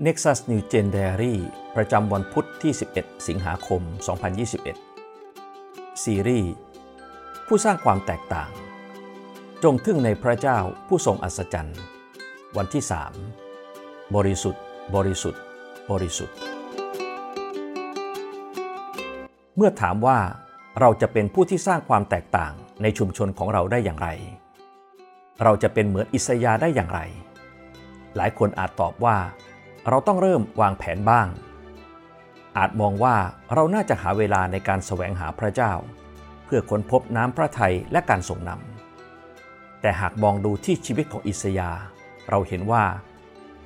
Nexus New Gen Diary ประจำวันพุทธที่ 11 สิงหาคม 2021 ซีรีส์ ผู้สร้างความแตกต่าง จงทึ่งในพระเจ้าผู้ทรงอัศจรรย์ วันที่ 3 บริสุทธิ์ บริสุทธิ์ บริสุทธิ์ เมื่อถามว่าเราจะเป็นผู้ที่สร้างความแตกต่างในชุมชนของเราได้อย่างไร เราจะเป็นเหมือนอิสยาได้อย่างไร หลายคนอาจตอบว่า เราต้องเริ่มวางแผนบ้าง อาจมองว่าเราน่าจะหาเวลาในการแสวงหาพระเจ้า เพื่อค้นพบน้ำพระทัยและการส่งนำแต่หากมองดูที่ชีวิตของอิสยา เราเห็นว่า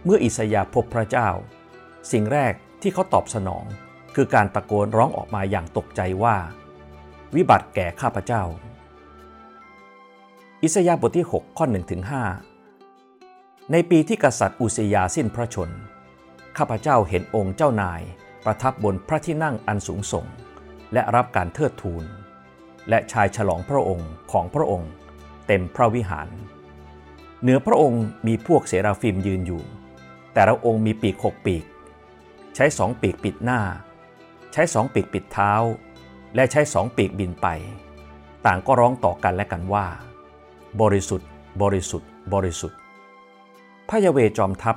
เมื่ออิสยาพบพระเจ้า สิ่งแรกที่เขาตอบสนอง คือการตะโกนร้องออกมาอย่างตกใจว่า วิบัติแก่ข้าพเจ้า อิสยาบทที่ 6 ข้อ1ถึง5ในปีที่กษัตริย์อุสยาสิ้นพระชน ข้าพเจ้าเห็นองค์เจ้านาย ประทับบนพระที่นั่งอันสูงส่ง และรับการเทิดทูน และชายฉลองพระองค์ของพระองค์ เต็มพระวิหาร เหนือพระองค์มีพวกเสราฟิมยืนอยู่ แต่ละองค์มีปีกหกปีก ใช้สองปีกปิดหน้า ใช้สองปีกปิดเท้า และใช้สองปีกบินไป ต่างก็ร้องต่อกันและกันว่า บริสุทธิ์ บริสุทธิ์ บริสุทธิ์พระยาเวจอมทัพ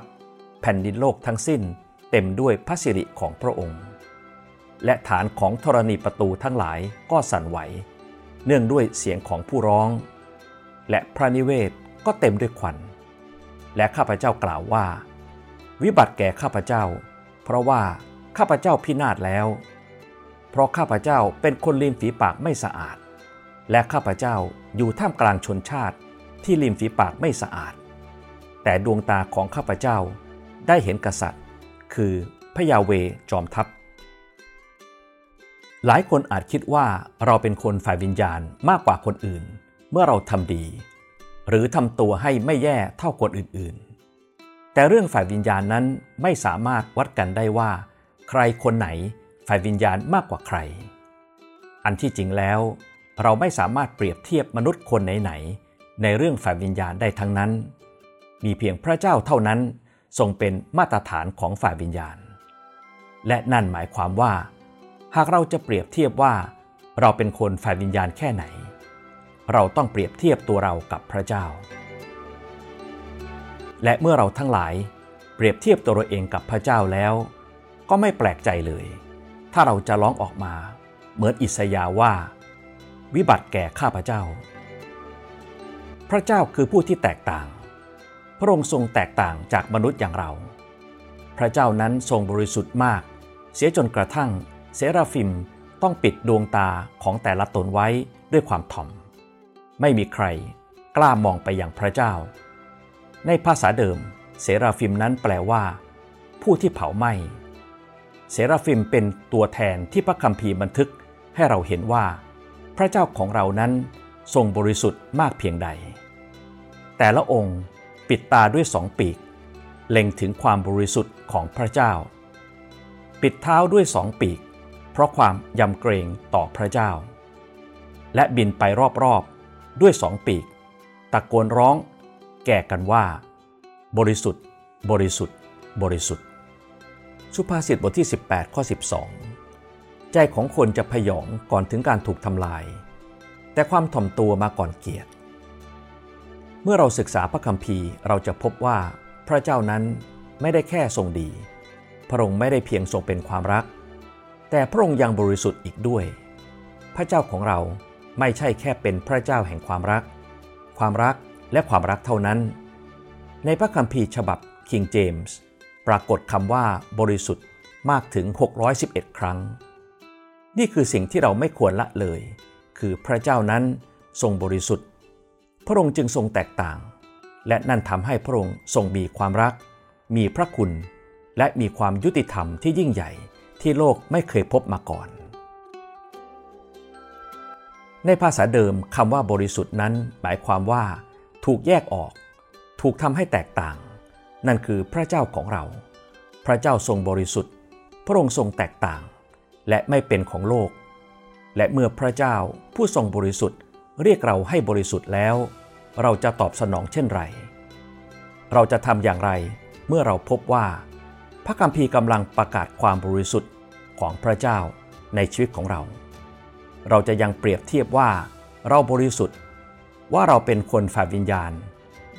แผ่นดินโลกทั้งสิ้นเต็มด้วยพระสิริของพระองค์ และฐานของธรณีประตูทั้งหลายก็สั่นไหว เนื่องด้วยเสียงของผู้ร้อง และพระนิเวศก็เต็มด้วยควันและข้าพเจ้ากล่าวว่า วิบัติแก่ข้าพเจ้า เพราะว่าข้าพเจ้าพินาศแล้ว เพราะข้าพเจ้าเป็นคนริมฝีปากไม่สะอาด และข้าพเจ้าอยู่ท่ามกลางชนชาติที่ริมฝีปากไม่สะอาด แต่ดวงตาของข้าพเจ้า ได้เห็นกษัตริย์ คือพระยาเวจอมทัพ หลายคนอาจคิดว่าเราเป็นคนฝ่ายวิญญาณมากกว่าคนอื่น เมื่อเราทำดี หรือทำตัวให้ไม่แย่เท่าคนอื่นๆ แต่เรื่องฝ่ายวิญญาณนั้นไม่สามารถวัดกันได้ว่า ใครคนไหนฝ่ายวิญญาณมากกว่าใคร อันที่จริงแล้วเราไม่สามารถเปรียบเทียบมนุษย์คนไหนๆในเรื่องฝ่ายวิญญาณได้ทั้งนั้น มีเพียงพระเจ้าเท่านั้น ทรงเป็นมาตรฐานของฝ่ายวิญญาณ และนั่นหมายความว่า หากเราจะเปรียบเทียบว่า เราเป็นคนฝ่ายวิญญาณแค่ไหน เราต้องเปรียบเทียบตัวเรากับพระเจ้า และเมื่อเราทั้งหลายเปรียบเทียบตัวเราเองกับพระเจ้าแล้ว ก็ไม่แปลกใจเลย ถ้าเราจะร้องออกมา เหมือนอิสยาว่า วิบัติแก่ข้าพเจ้า พระเจ้าคือผู้ที่แตกต่าง พระองค์ทรงแตกต่างจากมนุษย์อย่างเรา พระเจ้านั้นทรงบริสุทธิ์มาก เสียจนกระทั่งเซราฟิมต้องปิดดวงตาของแต่ละตนไว้ด้วยความถ่อม ไม่มีใครกล้ามองไปอย่างพระเจ้า ในภาษาเดิม เซราฟิมนั้นแปลว่า ผู้ที่เผาไหม้เซราฟิมเป็นตัวแทนที่พระคัมภีร์บันทึกให้เราเห็นว่า พระเจ้าของเรานั้นทรงบริสุทธิ์มากเพียงใด แต่ละองค์ ปิดตาด้วยสองปีก เล็งถึงความบริสุทธิ์ของพระเจ้า ปิดเท้าด้วยสองปีก เพราะความยำเกรงต่อพระเจ้า และบินไปรอบๆด้วยสองปีก ตะโกนร้อง แก่กันว่า บริสุทธิ์ บริสุทธิ์ บริสุทธิ์ สุภาษิตบทที่ 18ข้อ12 ใจของคนจะพยองก่อนถึงการถูกทำลาย แต่ความถ่อมตัวมาก่อนเกียรติ เมื่อเราศึกษาพระคัมภีร์เราจะพบว่าพระเจ้านั้นไม่ได้แค่ทรงดี พระองค์ไม่ได้เพียงทรงเป็นความรัก แต่พระองค์ยังบริสุทธิ์อีกด้วย พระเจ้าของเราไม่ใช่แค่เป็นพระเจ้าแห่งความรัก ความรักและความรักเท่านั้น ในพระคัมภีร์ฉบับ King James ปรากฏคำว่าบริสุทธิ์มากถึง 611 ครั้ง นี่คือสิ่งที่เราไม่ควรละเลย คือพระเจ้านั้นทรงบริสุทธิ์ ระองค์จึงทรงแตกต่าง และนั่นทำให้พระองค์ทรงมีความรัก มีพระคุณ และมีความยุติธรรมที่ยิ่งใหญ่ที่โลกไม่เคยพบมาก่อน ในภาษาเดิมคำว่าบริสุทธิ์นั้นหมายความว่า ถูกแยกออก ถูกทำให้แตกต่าง นั่นคือพระเจ้าของเรา พระเจ้าทรงบริสุทธิ์ พระองค์ทรงแตกต่าง และไม่เป็นของโลก และเมื่อพระเจ้าผู้ทรงบริสุทธิ์เรียกเราให้บริสุทธิ์แล้ว เราจะตอบสนองเช่นไร เราจะทำอย่างไรเมื่อเราพบว่า พระคัมภีร์กำลังประกาศความบริสุทธิ์ของพระเจ้าในชีวิตของเรา เราจะยังเปรียบเทียบว่าเราบริสุทธิ์ ว่าเราเป็นคนฝ่ายวิญญาณ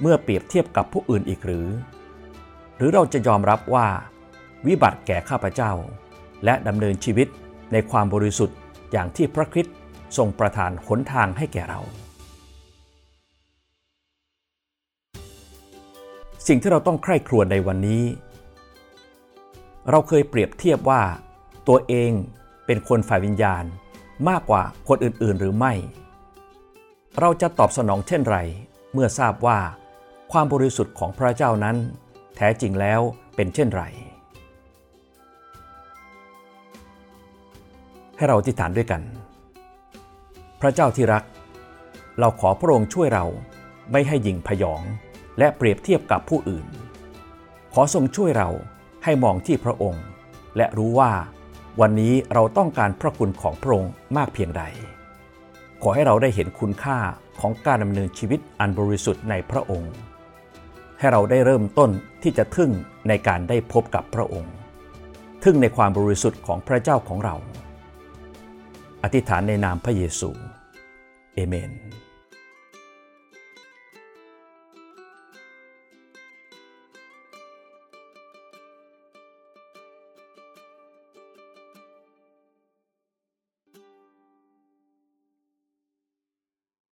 เมื่อเปรียบเทียบกับผู้อื่นอีกหรือ หรือเราจะยอมรับว่า วิบัติแก่ข้าพเจ้า และดำเนินชีวิตในความบริสุทธิ์อย่างที่พระคริสต์ทรงประทานหนทางให้แก่เรา สิ่งที่เราต้องใคร่ครวญในวันนี้ เราเคยเปรียบเทียบว่า ตัวเองเป็นคนฝ่ายวิญญาณมากกว่าคนอื่น ๆ หรือไม่ เราจะตอบสนองเช่นไร เมื่อทราบว่า ความบริสุทธิ์ของพระเจ้านั้น แท้จริงแล้วเป็นเช่นไร ให้เราอธิษฐานด้วยกัน พระเจ้าที่รัก เราขอพระองค์ช่วยเราไม่ให้หยิ่งพยอง และเปรียบเทียบกับผู้อื่น ขอทรงช่วยเราให้มองที่พระองค์ และรู้ว่าวันนี้เราต้องการพระคุณของพระองค์มากเพียงใด ขอให้เราได้เห็นคุณค่าของการดำเนินชีวิตอันบริสุทธิ์ในพระองค์ ให้เราได้เริ่มต้นที่จะทึ่งในการได้พบกับพระองค์ ทึ่งในความบริสุทธิ์ของพระเจ้าของเรา อธิษฐานในนามพระเยซู เอเมน